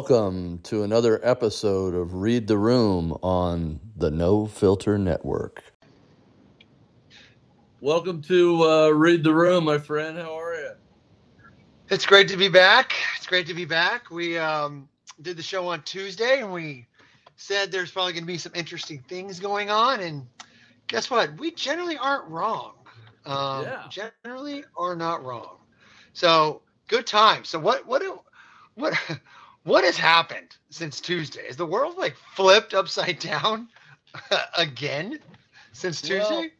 Welcome to another episode of Read the Room on the No Filter Network. Welcome to uh, Read the Room, my friend. How are you? It's great to be back. It's great to be back. We um, did the show on Tuesday and we said there's probably going to be some interesting things going on. And guess what? We generally aren't wrong. Um, Yeah. Generally are not wrong. So good time. So what what what what has happened since Tuesday? Is the world like flipped upside down again since Well, Tuesday?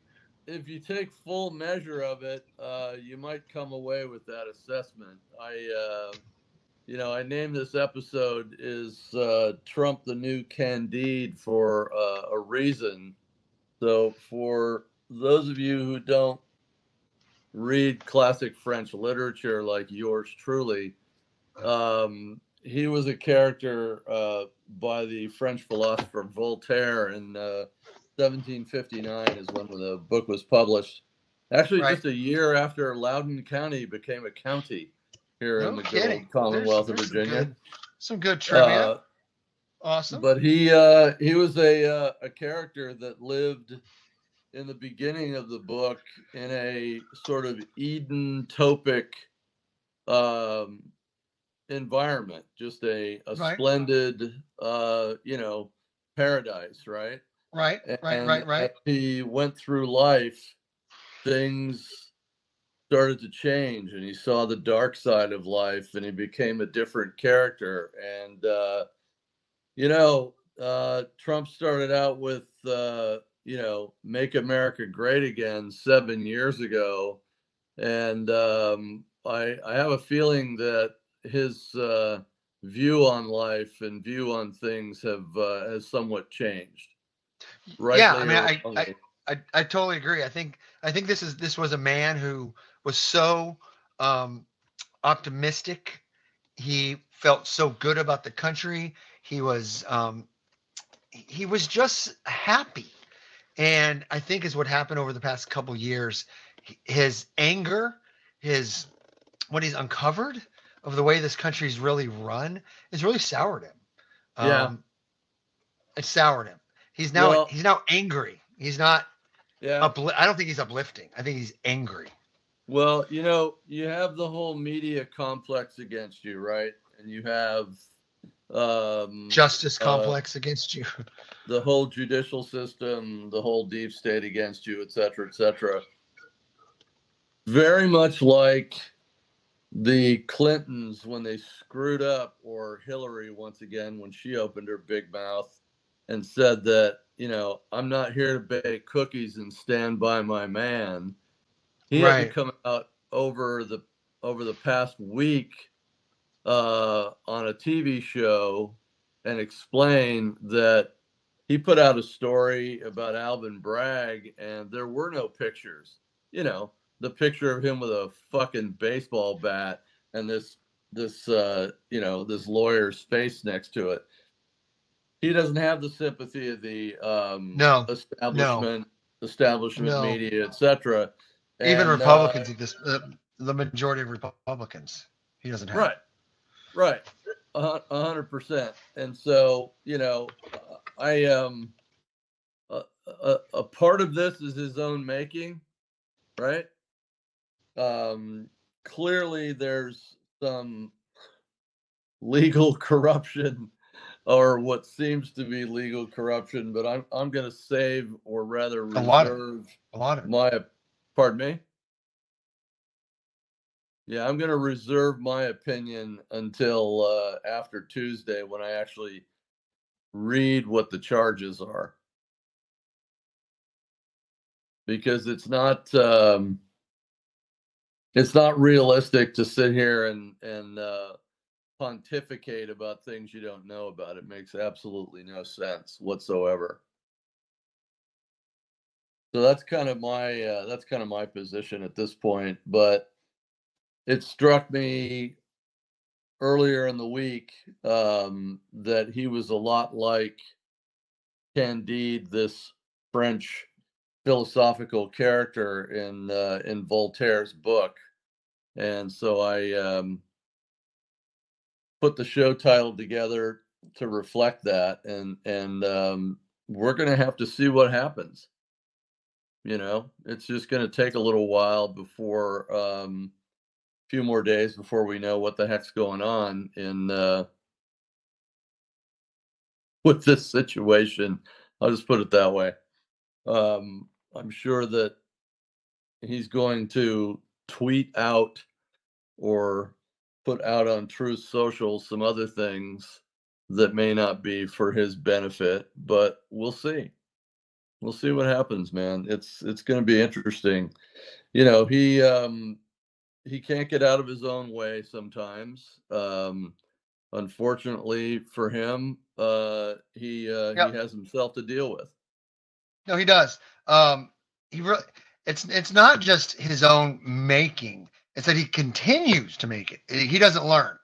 If you take full measure of it, uh, you might come away with that assessment. I, uh, you know, I named this episode "Is uh, Trump the New Candide?" for uh, a reason. So, for those of you who don't read classic French literature like yours truly, um, he was a character uh, by the French philosopher Voltaire in uh, 1759 is when the book was published. Actually, Right. just a year after Loudoun County became a county here No in the good kidding. old Commonwealth There's- of there's some Virginia. good- Some good trivia. Uh, awesome. but he uh, he was a uh, a character that lived in the beginning of the book in a sort of Eden topic um, environment, just a, a Right. splendid uh, you know paradise, right? right, right, And right, right. as he went through life, things started to change, and he saw the dark side of life, and he became a different character. And uh, you know, uh, Trump started out with uh, you know, "Make America Great Again" seven years ago, and um, I I have a feeling that his uh, view on life and view on things have uh, has somewhat changed. Yeah, I mean, or I- I, I totally agree. I think I think this is this was a man who was so um, optimistic. He felt so good about the country. He was um, he he was just happy, and I think is what happened over the past couple years. His anger, his what he's uncovered of the way this country's really run, has really soured him. Yeah. Um, it soured him. He's now Well- he's now angry. He's not yeah. upli- I don't think he's uplifting. I think he's angry. Well, you know, you have the whole media complex against you, right? And you have um, Justice Uh, complex against you. the whole judicial system, the whole deep state against you, et cetera, et cetera. Very much like the Clintons when they screwed up, or Hillary once again when she opened her big mouth and said that, you know, I'm not here to bake cookies and stand by my man. He had Right. to come out over the over the past week uh, on a TV show and explain that he put out a story about Alvin Bragg and there were no pictures. You know, the picture of him with a fucking baseball bat and this this uh, you know, this lawyer's face next to it. He doesn't have the sympathy of the um No, establishment establishment No. media, etc. Even uh, Republicans, this uh, the majority of Republicans, he doesn't have. Right, right, a hundred percent. And so, you know, uh, I um, a, a, a part of this is his own making, right? Um, clearly, there's some legal corruption, or what seems to be legal corruption. But I'm I'm going to save, or rather, A lot of- reserve A lot of my pardon me yeah i'm going to reserve my opinion until uh, after tuesday when i actually read what the charges are because it's not um, it's not realistic to sit here and and uh, pontificate about things you don't know about it makes absolutely no sense whatsoever so that's kind of my uh, that's kind of my position at this point. But it struck me earlier in the week um, that he was a lot like Candide, this French philosophical character in uh, in Voltaire's book, and so I um, put the show title together to reflect that, and and um, we're going to have to see what happens. You know, it's just going to take a little while before, um, a few more days before we know what the heck's going on in uh, with this situation. I'll just put it that way. Um, I'm sure that he's going to tweet out or put out on Truth Social some other things that may not be for his benefit, but we'll see. We'll see what happens, man. It's it's going to be interesting. You know, he um he can't get out of his own way sometimes. Um unfortunately for him, uh he uh Yep. he has himself to deal with. No, he does. Um, he really. It's it's not just his own making. It's that he continues to make it. He doesn't learn,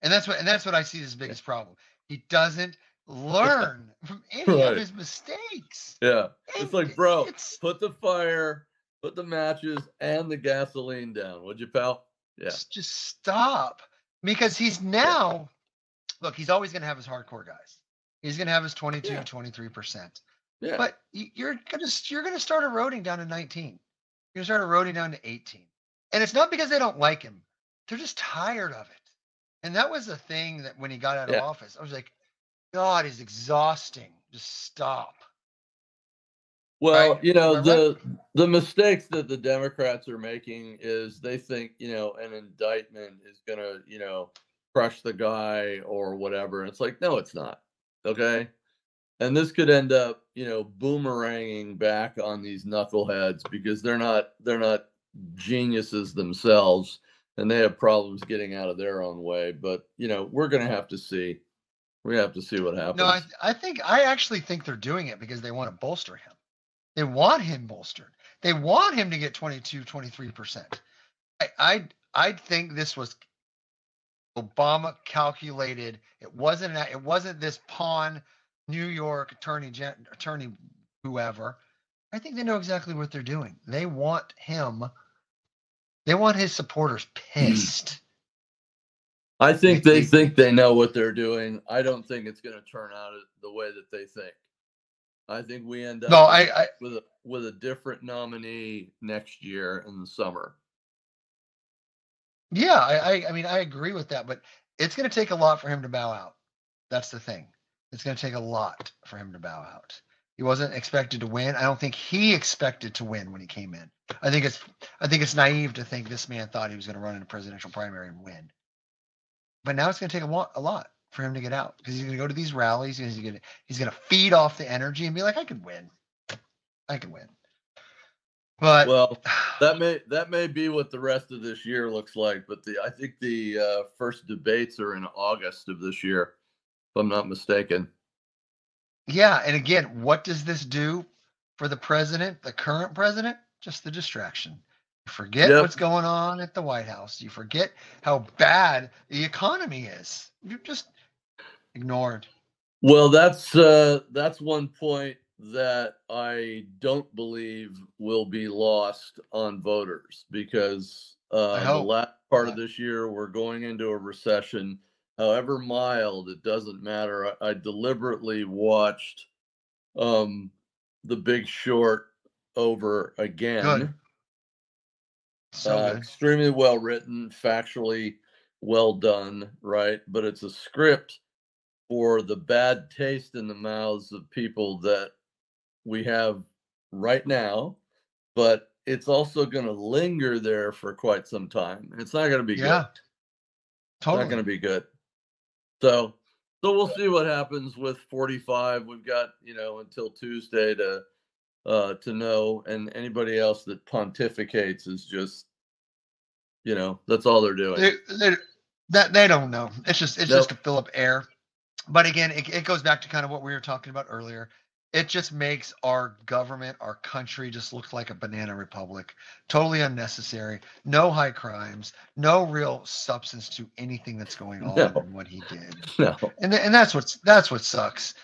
and that's what and that's what I see as his biggest problem. He doesn't learn from any Right. of his mistakes. Yeah. It's like, bro, it's- put the fire, put the matches and the gasoline down, would you, pal? Yeah. Just, just stop. Because he's now, look, he's always going to have his hardcore guys. He's going to have his 22, Yeah. 23%. Yeah. But you're going to you're to start eroding down to 19. You're going to start eroding down to 18. And it's not because they don't like him. They're just tired of it. And that was the thing that when he got out Yeah. of office, I was like, God, he's exhausting. Just stop. Well, Right. you know, I the the mistakes that the Democrats are making is they think, you know, an indictment is gonna, you know, crush the guy or whatever. And it's like, no, it's not. Okay. And this could end up, you know, boomeranging back on these knuckleheads because they're not they're not geniuses themselves and they have problems getting out of their own way. But, you know, we're gonna have to see. We have to see what happens. No, I, I think I actually think they're doing it because they want to bolster him. They want him bolstered. They want him to get 22, 23%. I I I think this was Obama calculated. It wasn't it wasn't this pawn New York attorney gen, attorney whoever. I think they know exactly what they're doing. They want him they want his supporters pissed. I think They- think they know what they're doing. I don't think it's going to turn out the way that they think. I think we end up no, I, I with a with a different nominee next year in the summer. Yeah, I, I, I mean, I agree with that, but it's going to take a lot for him to bow out. That's the thing. It's going to take a lot for him to bow out. He wasn't expected to win. I don't think he expected to win when he came in. I think it's, I think it's naive to think this man thought he was going to run in a presidential primary and win. But now it's going to take a lot, a lot for him to get out because he's going to go to these rallies. And he's going to, he's going to feed off the energy and be like, I could win. I could win. But Well, that may that may be what the rest of this year looks like, but the I think the uh, first debates are in August of this year, if I'm not mistaken. Yeah, and again, what does this do for the president, the current president? Just the distraction. You forget Yep. what's going on at the White House. You forget how bad the economy is. You're just ignored. Well, that's uh, that's one point that I don't believe will be lost on voters because uh, the last part of this year we're going into a recession. However mild, it doesn't matter. I, I deliberately watched um, The Big Short over again. So uh, good. extremely well written, factually well done, right? But it's a script for the bad taste in the mouths of people that we have right now, but it's also going to linger there for quite some time. It's not going to be Yeah, good. It's not going to be good. So, so we'll see what happens with 45. We've got you know until Tuesday to uh to know, and anybody else that pontificates is just, you know, that's all they're doing. they, they, that they don't know. It's just it's Nope. just to fill up air. But again, it, it goes back to kind of what we were talking about earlier. It just makes our government, our country, just look like a banana republic. Totally unnecessary. No high crimes. No real substance to anything that's going on No. in what he did. no, And and that's what's that's what sucks.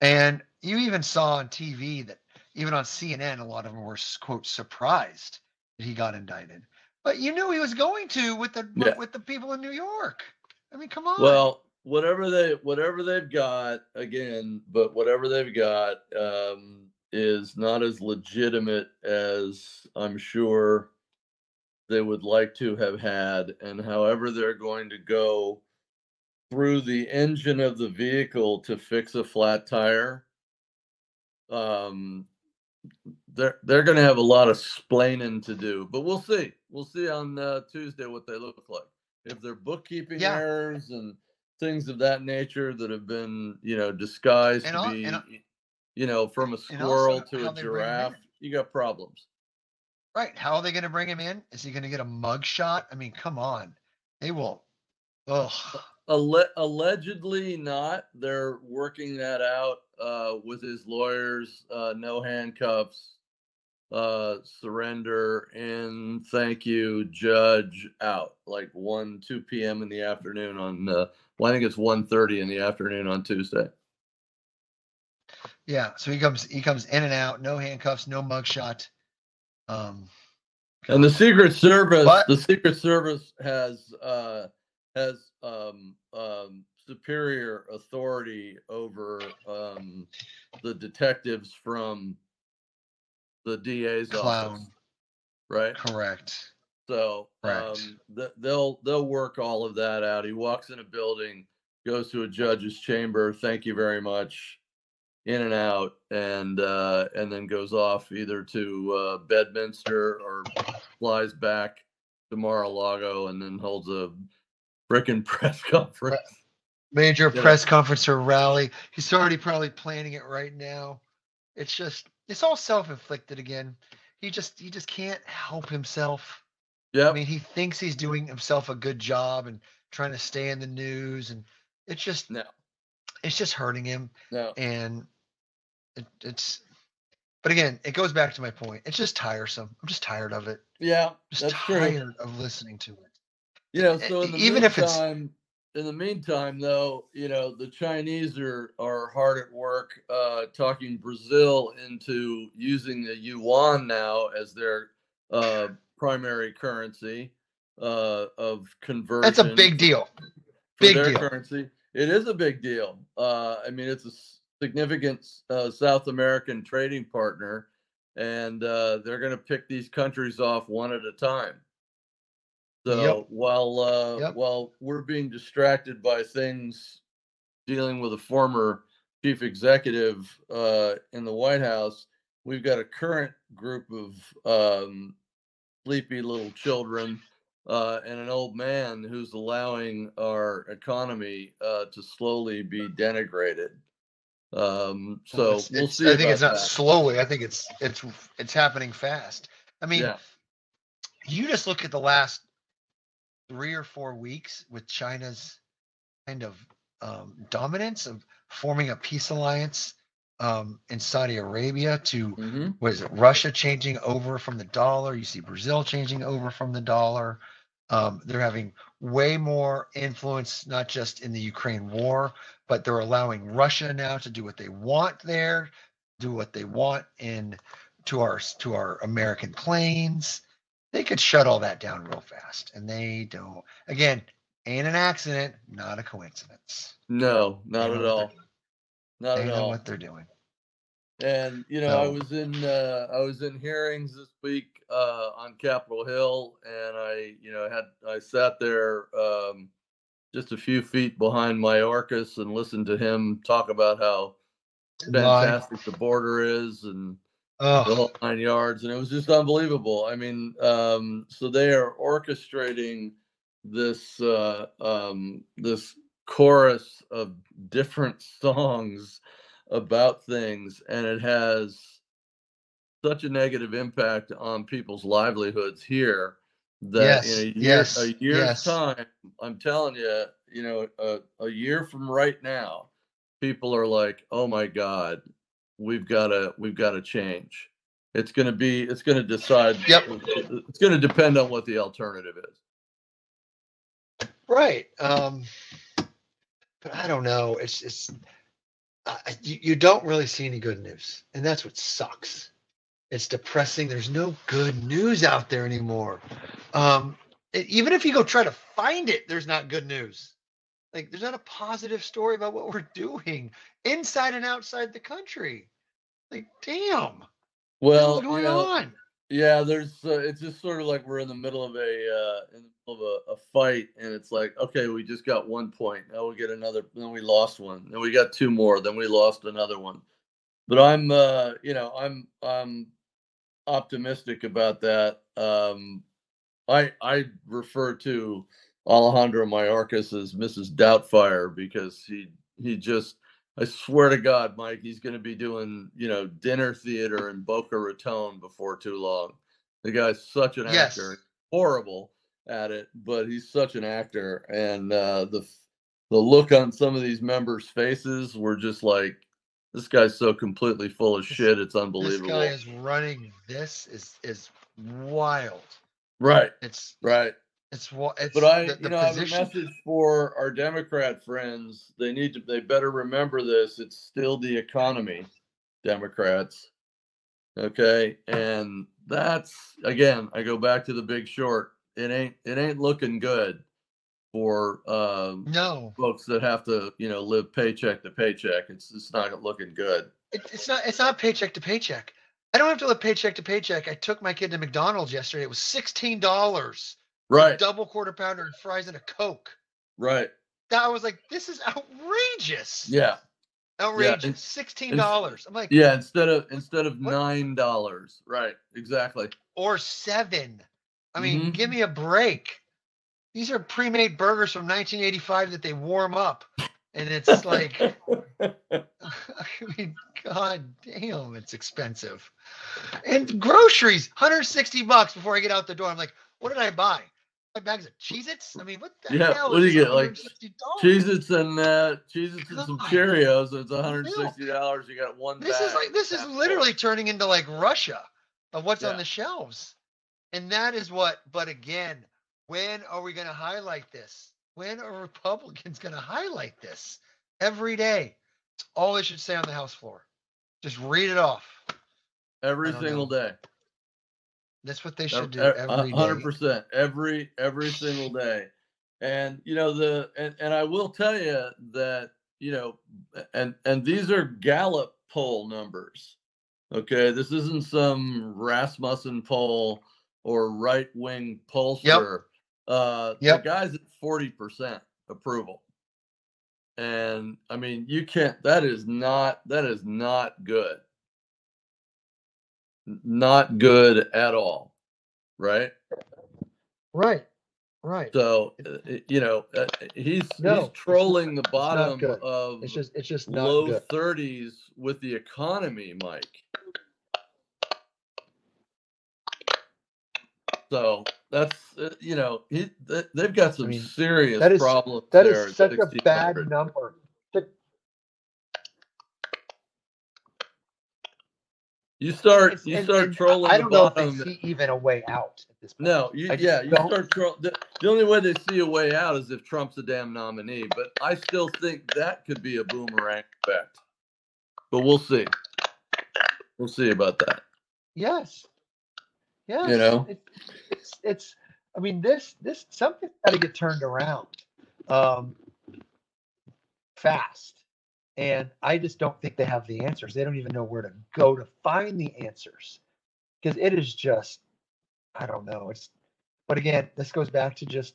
And you even saw on TV that even on CNN, a lot of them were quote surprised that he got indicted. But you knew he was going to with the Yeah. with the people in New York. I mean, come on. Well, whatever they whatever they've got again, but whatever they've got um, is not as legitimate as I'm sure they would like to have had, and however they're going to go through the engine of the vehicle to fix a flat tire, um, they're they're going to have a lot of splaining to do. But we'll see. We'll see on uh, Tuesday what they look like. If they're bookkeeping Yeah. errors and things of that nature that have been, you know, disguised And to al- be, and you know, from a squirrel to a they bring 'em giraffe, you got problems. right. How are they going to bring him in? Is he going to get a mug shot? I mean, come on. They will. Ugh. Alle- allegedly not. They're working that out uh, with his lawyers. Uh, no handcuffs, uh, surrender, and thank you, judge. Out like one, two p.m. in the afternoon on. Uh, well, I think it's 1.30 in the afternoon on Tuesday. Yeah. So he comes. He comes in and out. No handcuffs. No mugshot. Um. And the Secret Service, What? the Secret Service has uh, has um, um, superior authority over um, the detectives from the DA's Clown. office, right? Correct. So Correct. um, th- they'll they'll work all of that out. He walks in a building, goes to a judge's chamber. Thank you very much. In and out, and uh, and then goes off either to uh, Bedminster or flies back to Mar-a-Lago, and then holds a frickin' press conference. Major Yeah. press conference or rally. He's already probably planning it right now. It's just. It's all self-inflicted again. He just. He just can't help himself. Yeah. I mean, he thinks he's doing himself a good job and trying to stay in the news, and it's just. No. It's just hurting him. no. and it, it's but again it goes back to my point it's just tiresome i'm just tired of it Yeah, just that's true. tired of listening to it You know, so even if it's- in the meantime, though, you know, the Chinese are are hard at work uh, talking Brazil into using the yuan now as their uh, primary currency uh, of conversion. that's a big deal big their deal. currency. It is a big deal. Uh, I mean, it's a significant uh, South American trading partner, and uh, they're going to pick these countries off one at a time. So Yep. while uh, Yep. while we're being distracted by things dealing with a former chief executive uh, in the White House, we've got a current group of um, sleepy little children uh, and an old man who's allowing our economy uh, to slowly be denigrated. Um, so It's- we'll see. i think it's not that. slowly i think it's it's it's happening fast i mean yeah, you just look at the last three or four weeks with china's kind of um, dominance of forming a peace alliance um, in saudi arabia to hmm was Russia changing over from the dollar? You see Brazil changing over from the dollar. Um, they're having way more influence, not just in the Ukraine war, but they're allowing Russia now to do what they want there, do what they want in to our to our American planes. They could shut all that down real fast, and they don't. Again, ain't an accident, not a coincidence. no, not at all. Not They at know all. what they're doing. And you know, I was in uh, I was in hearings this week uh, on Capitol Hill, and I you know had I sat there um, just a few feet behind Mayorkas and listened to him talk about how fantastic the border is and the nine yards, and it was just unbelievable. I mean, um, so they are orchestrating this uh, um, this chorus of different songs about things, and it has such a negative impact on people's livelihoods here that Yes, in a year, yes, a year's yes. time, I'm telling you, you know, a, a year from right now, people are like, "Oh my God, we've got to, we've got to change." It's going to be, it's going to decide. Yep. It's going to depend on what the alternative is. Right. Um, but I don't know. It's it's uh, you, you don't really see any good news, and that's what sucks. It's depressing. There's no good news out there anymore. Um, even if you go try to find it, there's not good news. Like, there's not a positive story about what we're doing inside and outside the country. Like, damn. Well, what's going you know, on? Yeah, there's. Uh, it's just sort of like we're in the middle of a uh, in the middle of a, a fight, and it's like, okay, we just got one point. Now we get another. Then we lost one. Then we got two more. Then we lost another one. But I'm, uh, you know, I'm I'm optimistic about that. Um, I I refer to Alejandro Mayorkas as Mrs. Doubtfire because he he just I swear to God, Mike, he's going to be doing you know dinner theater in Boca Raton before too long. The guy's such an Yes. actor, horrible at it, but he's such an actor, and uh, the the look on some of these members' faces were just like, this guy's so completely full of shit. It's unbelievable. This guy is running. This is is wild. right, It's right. It's what it's But I, the, you know, I have a message for our Democrat friends. They need to, they better remember this. It's still the economy, Democrats. Okay, and that's again. I go back to the Big Short. It ain't, it ain't looking good for um, No, folks that have to, you know, live paycheck to paycheck. It's it's not looking good. it, it's not. It's not paycheck to paycheck. I don't have to live paycheck to paycheck. I took my kid to McDonald's yesterday. It was sixteen dollars. Right, Double quarter pounder and fries and a coke. right. That I was like, this is outrageous. Yeah, outrageous. and- Sixteen dollars. I'm like, yeah. Instead of instead of What? nine dollars. Right, exactly. or seven. I mean, Mhm. give me a break. These are pre-made burgers from 1985 that they warm up, and it's like, I mean, god damn, it's expensive. And groceries, 160 bucks before I get out the door. I'm like, what did I buy? Bags of Cheez-Its? I mean, what the Yeah, hell what do you get, like, $160? Cheez-Its and uh, Cheez-Its and some Cheerios. It's one hundred sixty dollars. You got one. This is like this is literally turning into like Russia of what's on the shelves. And that is what but again, when are we going to highlight this? When are Republicans going to highlight this? Every day. It's all they should say on the House floor. Just read it off. every single day. That's what they should do every hundred day. percent, every every single day. And you know the and, and I will tell you that you know and and these are Gallup poll numbers. Okay, this isn't some Rasmussen poll or right wing pollster. Uh, Yep. the guy's at forty percent approval. And I mean, you can't. That is not. That is not good. Not good at all. Right. Right. Right. So uh, you know uh, he's No, he's trolling the bottom of It's just it's just not low thirties with the economy, Mike. So that's uh, you know he, th- they've got some mean, serious that is- problems. That there is such a bad number. To- You start It's- you start and trolling I don't know if they see even a way out at this point. No, you, yeah, you don't- start troll. The, the only way they see a way out is if Trump's a damn nominee. But I still think that could be a boomerang effect. But we'll see. We'll see about that. Yes. Yes. You know? It, it's it's. I mean, this this something's got to get turned around, um, fast, and I just don't think they have the answers. They don't even know where to go to find the answers, because it is just, I don't know. It's, but again, this goes back to just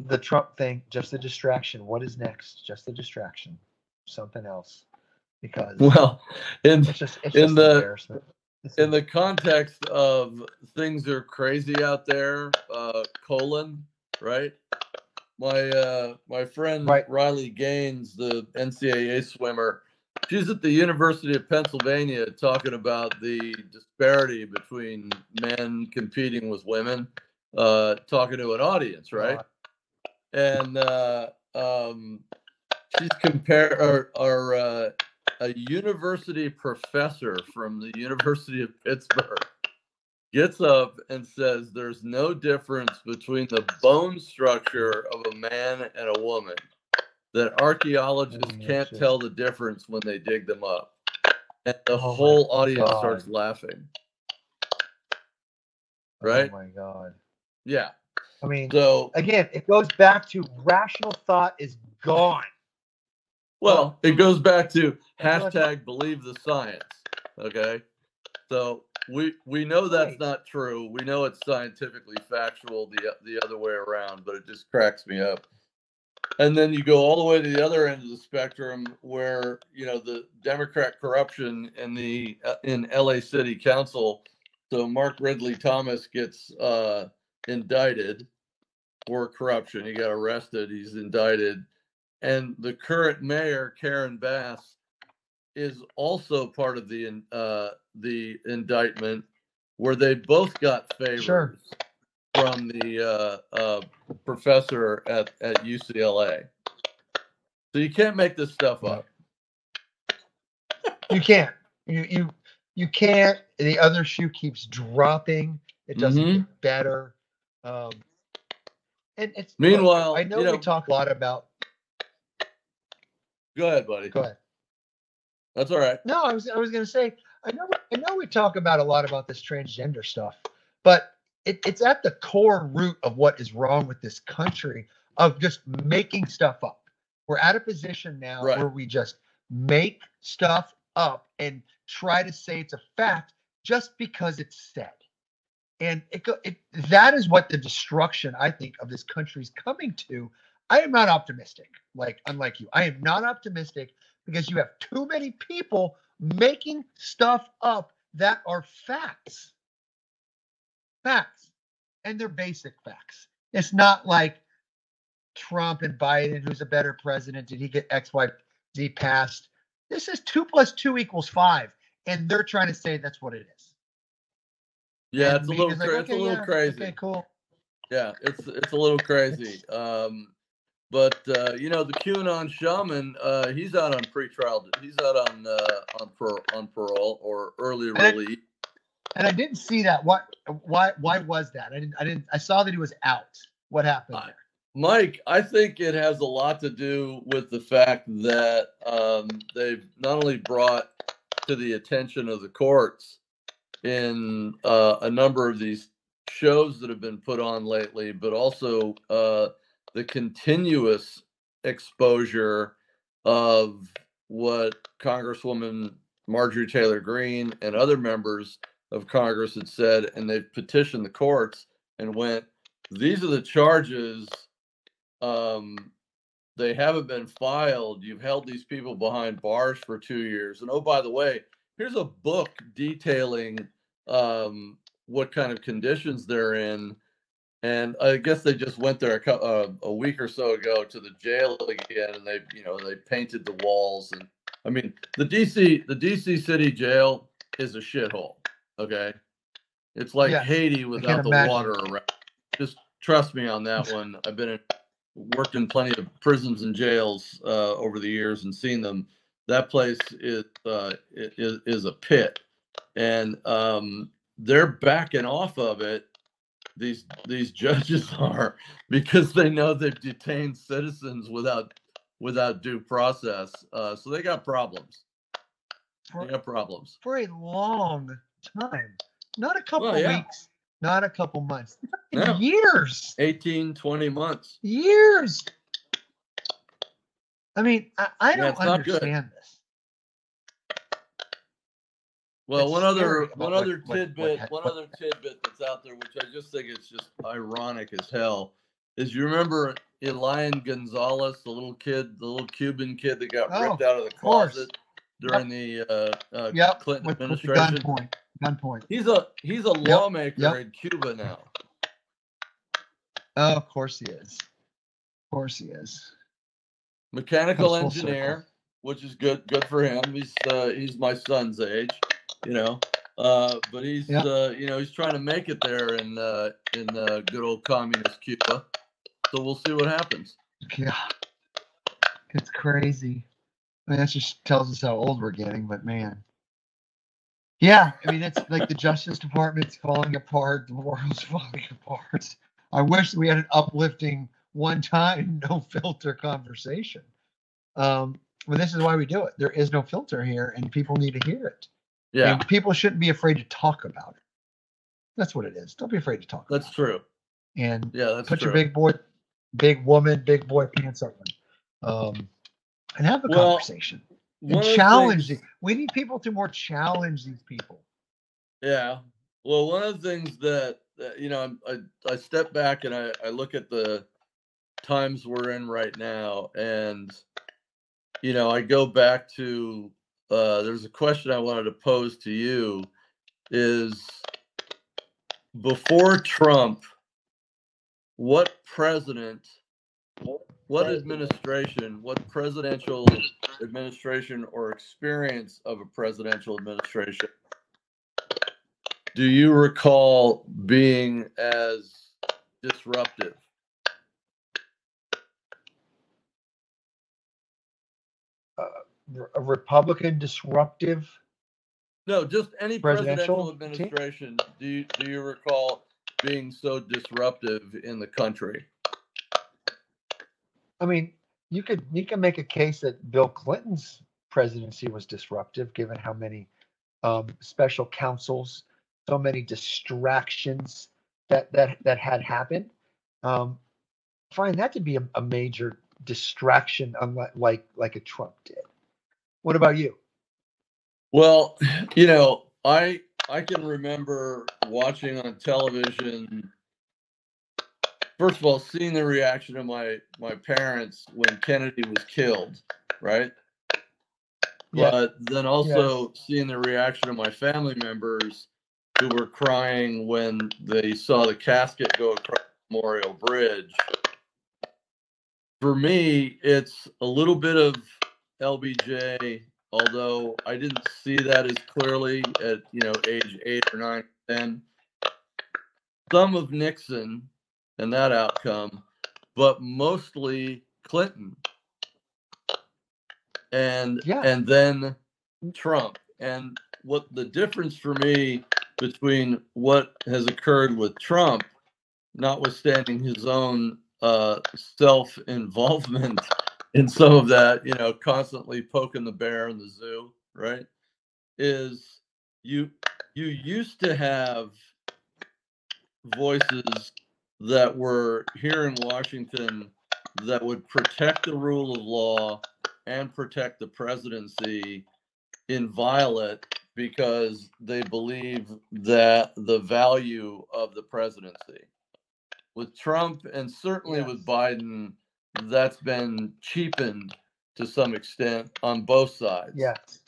the Trump thing, just a distraction. What is next? Just a distraction. Something else, because Well, in it's just it's in just the- embarrassment. In the context of things are crazy out there, uh, colon, right? My uh, my friend Right. Riley Gaines, the NCAA swimmer, she's at the University of Pennsylvania talking about the disparity between men competing with women, uh, talking to an audience, right? and uh, um, she's compare or, or uh, a university professor from the University of Pittsburgh gets up and says there's no difference between the bone structure of a man and a woman that archaeologists Mm, can't shit. tell the difference when they dig them up and the Oh whole audience God. starts laughing right Oh my god. yeah I mean, So again, it goes back to rational thought is gone. Well, it goes back to hashtag believe the science. Okay. So we we know that's not true. We know it's scientifically factual the the other way around, but it just cracks me up. And then you go all the way to the other end of the spectrum where, you know, the Democrat corruption in the uh, in LA City Council. So Mark Ridley Thomas gets uh indicted for corruption. He got arrested, he's indicted and the current mayor Karen Bass is also part of the uh, the indictment, where they both got favors Sure. from the uh, uh, professor at at UCLA. So you can't make this stuff up. You can't. You you you can't. The other shoe keeps dropping. It doesn't Mhm. get better. Um, and it's look, Meanwhile, I know, you know- we talk a lot about. Go ahead, buddy. Go ahead. That's all right. No, I was I was gonna say I know I know we talk about a lot about this transgender stuff, but it, it's at the core root of what is wrong with this country of just making stuff up. We're at a position now Right. where we just make stuff up and try to say it's a fact just because it's said. And it, it that is what the destruction I think of this country is coming to. I am not optimistic, like unlike you. I am not optimistic because you have too many people making stuff up that are facts. Facts. And they're basic facts. It's not like Trump and Biden, who's a better president, did he get X, Y, Z passed? This is two plus two equals five. And they're trying to say that's what it is. Yeah, And it's a little like, cra- it's a little yeah, crazy. Okay, cool. Yeah, it's it's a little crazy. Um, but uh, you know, the QAnon shaman, uh, he's out on pretrial. He's out on uh, on par- on parole or early release. And I didn't see that. What why why was that? I didn't I didn't I saw that he was out. What happened there? Mike, I think it has a lot to do with the fact that um, they've not only brought to the attention of the courts in uh, a number of these shows that have been put on lately, but also uh, the continuous exposure of what Congresswoman Marjorie Taylor Greene and other members of Congress had said, and they've petitioned the courts and went, these are the charges. Um, they haven't been filed. You've held these people behind bars for two years. And oh, by the way, here's a book detailing um, what kind of conditions they're in. And I guess they just went there a, uh, a week or so ago to the jail again, and they, you know, they painted the walls. And I mean, the DC, the DC city jail is a shithole. Okay, it's like Yeah, Haiti without the imagine. water around. Just trust me on that one. I've been in, worked in plenty of prisons and jails uh, over the years and seen them. That place is uh, is, is a pit, and um, they're backing off of it. These these judges are because they know they've detained citizens without without due process. Uh, so they got problems. For, They got problems. for a long time. Not a couple Well, yeah. weeks, not a couple months. No. Years. 18, 20 months. Years. I mean, I, I Yeah, don't understand this. Well, one other one what- other what- tidbit, one other tidbit that's out there, which I just think it's just ironic as hell, is you remember Elian Gonzalez, the little kid, the little Cuban kid that got Oh, ripped out of the closet during the uh, uh, Yep. Clinton With, with administration. gunpoint. Gunpoint. He's a he's a lawmaker yep. in Cuba now. Oh, of course he is. Of course he is. Mechanical engineer, circle. which is good good for him. He's uh, he's my son's age, you know. Uh, but he's Yep. uh, you know he's trying to make it there in uh, in uh, good old communist Cuba. So we'll see what happens. Yeah. It's crazy. I mean, that just tells us how old we're getting, but man. Yeah, I mean, it's like the Justice Department's falling apart, the world's falling apart. I wish we had an uplifting, one time, no filter conversation. Um, but this is why we do it. There is no filter here, and people need to hear it. Yeah, And people shouldn't be afraid to talk about it. That's what it is. Don't be afraid to talk that's true. and Yeah, that's put true. your big boy, big woman, big boy pants on, um, and have a Well, conversation and challenge. things- these- we need people to more challenge these people. Yeah. Well, one of the things that, that you know, I'm- I I step back and I I look at the times we're in right now, and you know, I go back to uh, there's a question I wanted to pose to you is before Trump, what president, what administration, what presidential administration or experience of a presidential administration do you recall being as disruptive? A Republican disruptive. No, just any Presidential presidential team? administration. Do you do you recall being so disruptive in the country? I mean, you could you can make a case that Bill Clinton's presidency was disruptive, given how many um, special counsels, so many distractions that that that had happened. Um, find that to be a, a major distraction, unlike like like a Trump did. What about you? Well, you know, I I can remember watching on television. First of all, seeing the reaction of my my parents when Kennedy was killed, right? Yeah. But then also seeing the reaction of my family members who were crying when they saw the casket go across Memorial Bridge. For me, it's a little bit of LBJ, although I didn't see that as clearly at you know age eight or nine, ten. Some of Nixon and that outcome, but mostly Clinton. And Yeah. and then Trump. And what the difference for me between what has occurred with Trump, notwithstanding his own uh, self involvement in some of that, you know, constantly poking the bear in the zoo, right? Is you you used to have voices that were here in Washington that would protect the rule of law and protect the presidency inviolate because they believe that the value of the presidency. With Trump and certainly Yes. with Biden, that's been cheapened to some extent on both sides. Yes,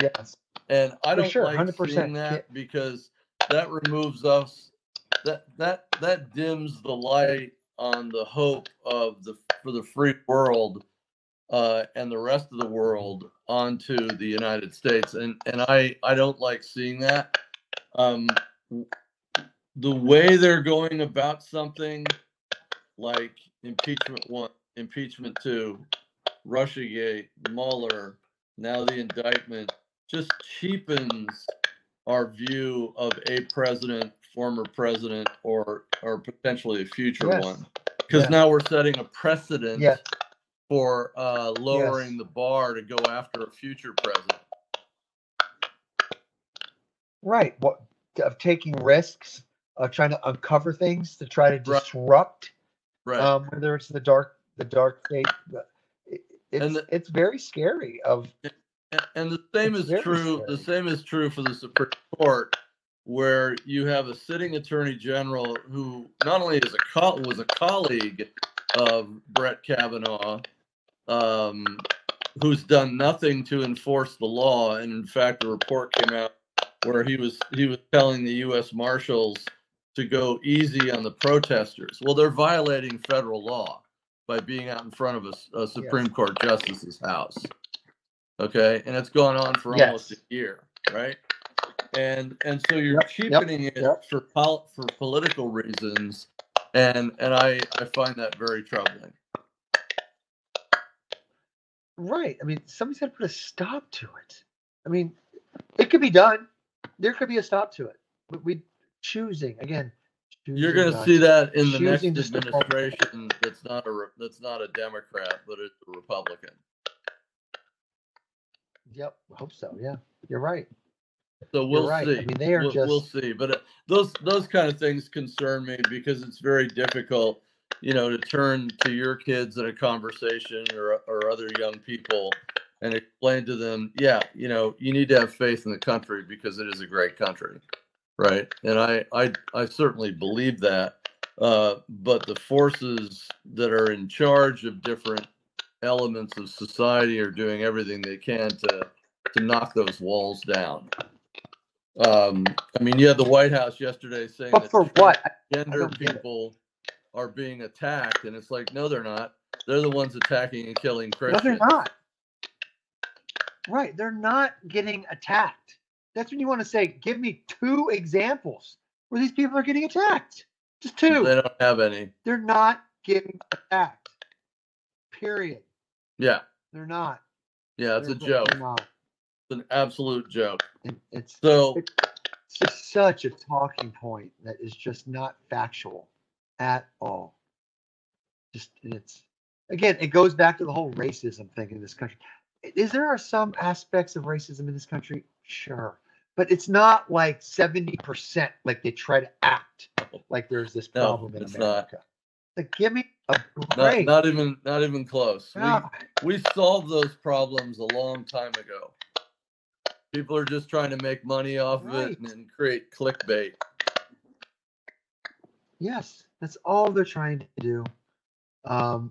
yes, And I don't sure, like 100%. seeing that because that removes us that that that dims the light on the hope of the for the free world uh, and the rest of the world onto the United States. And and I I don't like seeing that. Um, the way they're going about something like impeachment one, impeachment two, Russiagate, Mueller, now the indictment just cheapens our view of a president, former president, or or potentially a future Yes. one. Because Yeah. now we're setting a precedent for uh, lowering Yes. the bar to go after a future president. right. What of taking risks, of trying to uncover things to try to Right. disrupt Right. um, whether it's the dark the dark state. It's And the- it's very scary. Of And, the same is true. The same is true for the Supreme Court, where you have a sitting attorney general who not only is a co- was a colleague of Brett Kavanaugh, um, who's done nothing to enforce the law, and in fact, a report came out where he was he was telling the U.S. Marshals to go easy on the protesters. Well, they're violating federal law by being out in front of a Supreme Court justice's house. Okay, and it's gone on for almost a year, right? And and so you're Yep, yep, cheapening it yep. for pol- for political reasons, and and I I find that very troubling. right. I mean, somebody's got to put a stop to it. I mean, it could be done. There could be a stop to it. But we choosing again. You're going to see that in the next choosing just to follow- administration. That's not a that's not a Democrat, but it's a Republican. Yep, hope so. Yeah, you're right. So we'll right. see. I mean, they are we'll, we'll see. But uh, those those kind of things concern me because it's very difficult, you know, to turn to your kids in a conversation or or other young people and explain to them, yeah, you know, you need to have faith in the country because it is a great country, right? And I I I certainly believe that. Uh, but the forces that are in charge of different elements of society are doing everything they can to to knock those walls down. Um, I mean, you had the White House yesterday saying But that for what? I transgender don't get it. people are being attacked, and it's like, no, they're not. They're the ones attacking and killing No, Christians. they're not. Right. They're not getting attacked. That's when you want to say, give me two examples where these people are getting attacked. Just two. They don't have any. They're not getting attacked. Period. Yeah, They're not. yeah, it's a They're- joke. Not. It's an absolute joke. It, it's So, it's just such a talking point that is just not factual at all. Just it's again, it goes back to the whole racism thing in this country. Is there are some aspects of racism in this country? Sure. But it's not like 70% like they try to act like there's this No, problem in it's not. America. Like give me a break. not even not even close. We, we solved those problems a long time ago. People are just trying to make money off of it and, and create clickbait. Yes, that's all they're trying to do. Um,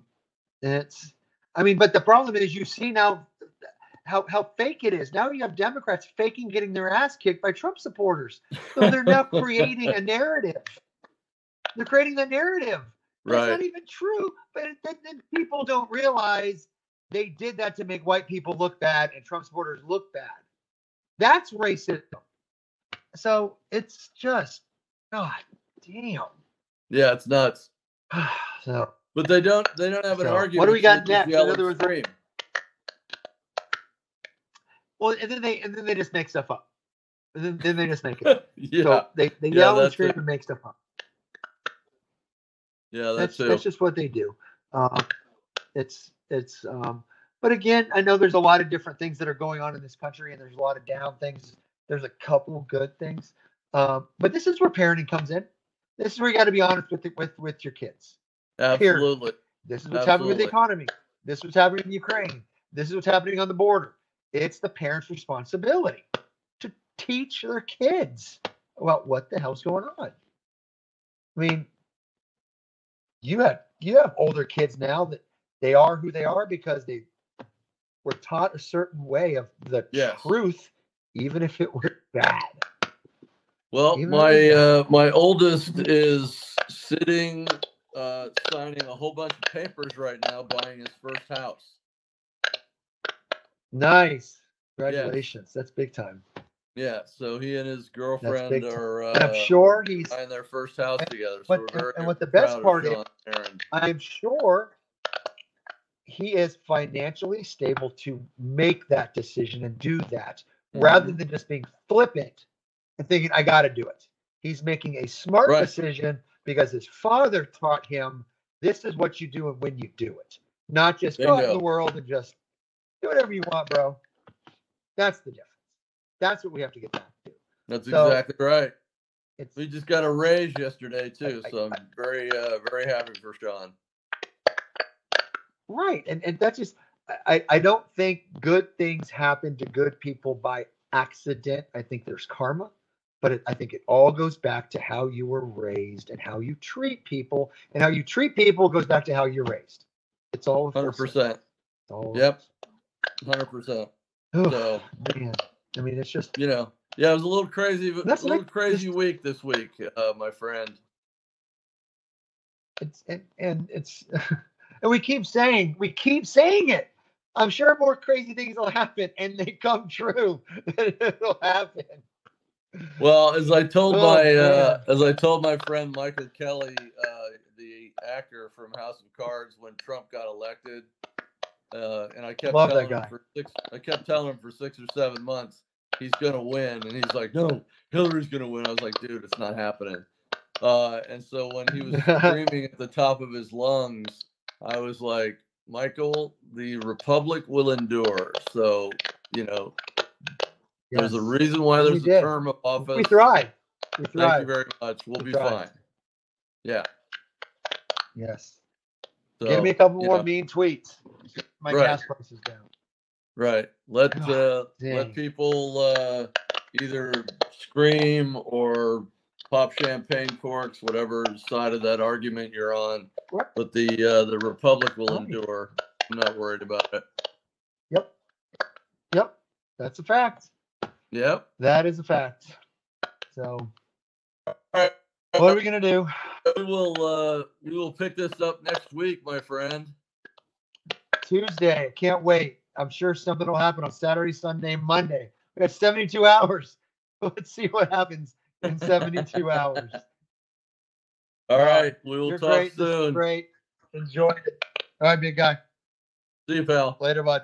it's, I mean, but the problem is you see now how how fake it is. Now you have Democrats faking getting their ass kicked by Trump supporters. So they're now creating a narrative. They're creating the narrative. That's Right. not even true. But then, then people don't realize they did that to make white people look bad and Trump supporters look bad. That's racism. So it's just, God damn. Yeah, it's nuts. so But they don't they don't have an So, argument. what do we got next? In other and words, scream. Well, and then they and then they just make stuff up. And then, then they just make it. up. yeah, So they, they Yeah, yell and scream it. and make stuff up. yeah, That's that's, that's, just what they do. Um, it's it's um, but again, I know there's a lot of different things that are going on in this country, and there's a lot of down things. There's a couple good things, um, but this is where parenting comes in. This is where you got to be honest with with with your kids. Absolutely. This is what's happening with the economy. This is what's happening in Ukraine. This is what's happening on the border. It's the parents' responsibility to teach their kids about what the hell's going on. I mean, you have you have older kids now that they are who they are because they were taught a certain way of the Yes. truth, even if it were bad. Well, Even my uh, my oldest is sitting uh, signing a whole bunch of papers right now, buying his first house. Nice. Congratulations. That's big time. Yeah, so he and his girlfriend are And I'm uh, sure he's buying their first house and- together. So we're and- very and what the best part is- Aaron. I'm sure he is financially stable to make that decision and do that rather Mm-hmm. than just being flippant and thinking, I got to do it. He's making a smart Right. decision because his father taught him this is what you do and when you do it, not just go out in the world and just do whatever you want, bro. That's the difference. That's what we have to get back to. That's So- exactly right. It's We just got a raise yesterday too, I- so I'm very uh, very happy for Sean. Right. And and that's just I, I don't think good things happen to good people by accident. I think there's karma, but it, I think it all goes back to how you were raised and how you treat people, and how you treat people goes back to how you're raised. It's all Hundred percent. Yep. Hundred percent. So Man, I mean, it's just you know, yeah, it was a little crazy, but That's a little like crazy week this week, uh, my friend. it's and, and it's and we keep saying we keep saying it. I'm sure more crazy things will happen, and they come true. It'll happen. Well, as I told Oh, my uh, as I told my friend Michael Kelly, uh, the actor from House of Cards, when Trump got elected, uh, and I kept Love telling him for six, I kept telling him for six or seven months he's gonna win, and he's like, "No, Hillary's gonna win." I was like, "Dude, it's not happening." Uh, and so when he was screaming at the top of his lungs, I was like, "Michael, the Republic will endure." So you know, There's a reason why we there's a did. term of office. We thrive. We Thank you very much. We'll We be thrive. fine. Yeah. Yes. So, Give me a couple more know, mean tweets. My Right. gas prices down. Right. Let God uh, dang. let people uh, either scream or pop champagne corks, whatever side of that argument you're on. Right. But the uh, the republic will endure. I'm not worried about it. Yep. Yep. That's a fact. Yep. That is a fact. So All right. what are we gonna do? We will uh, we will pick this up next week, my friend. Tuesday. Can't wait. I'm sure something will happen on Saturday, Sunday, Monday. We got 72 hours. Let's see what happens in 72 hours. All All right. right. We will You're talk great. This is soon. great. Enjoy it. All right, big guy. See you, pal. Later, bud.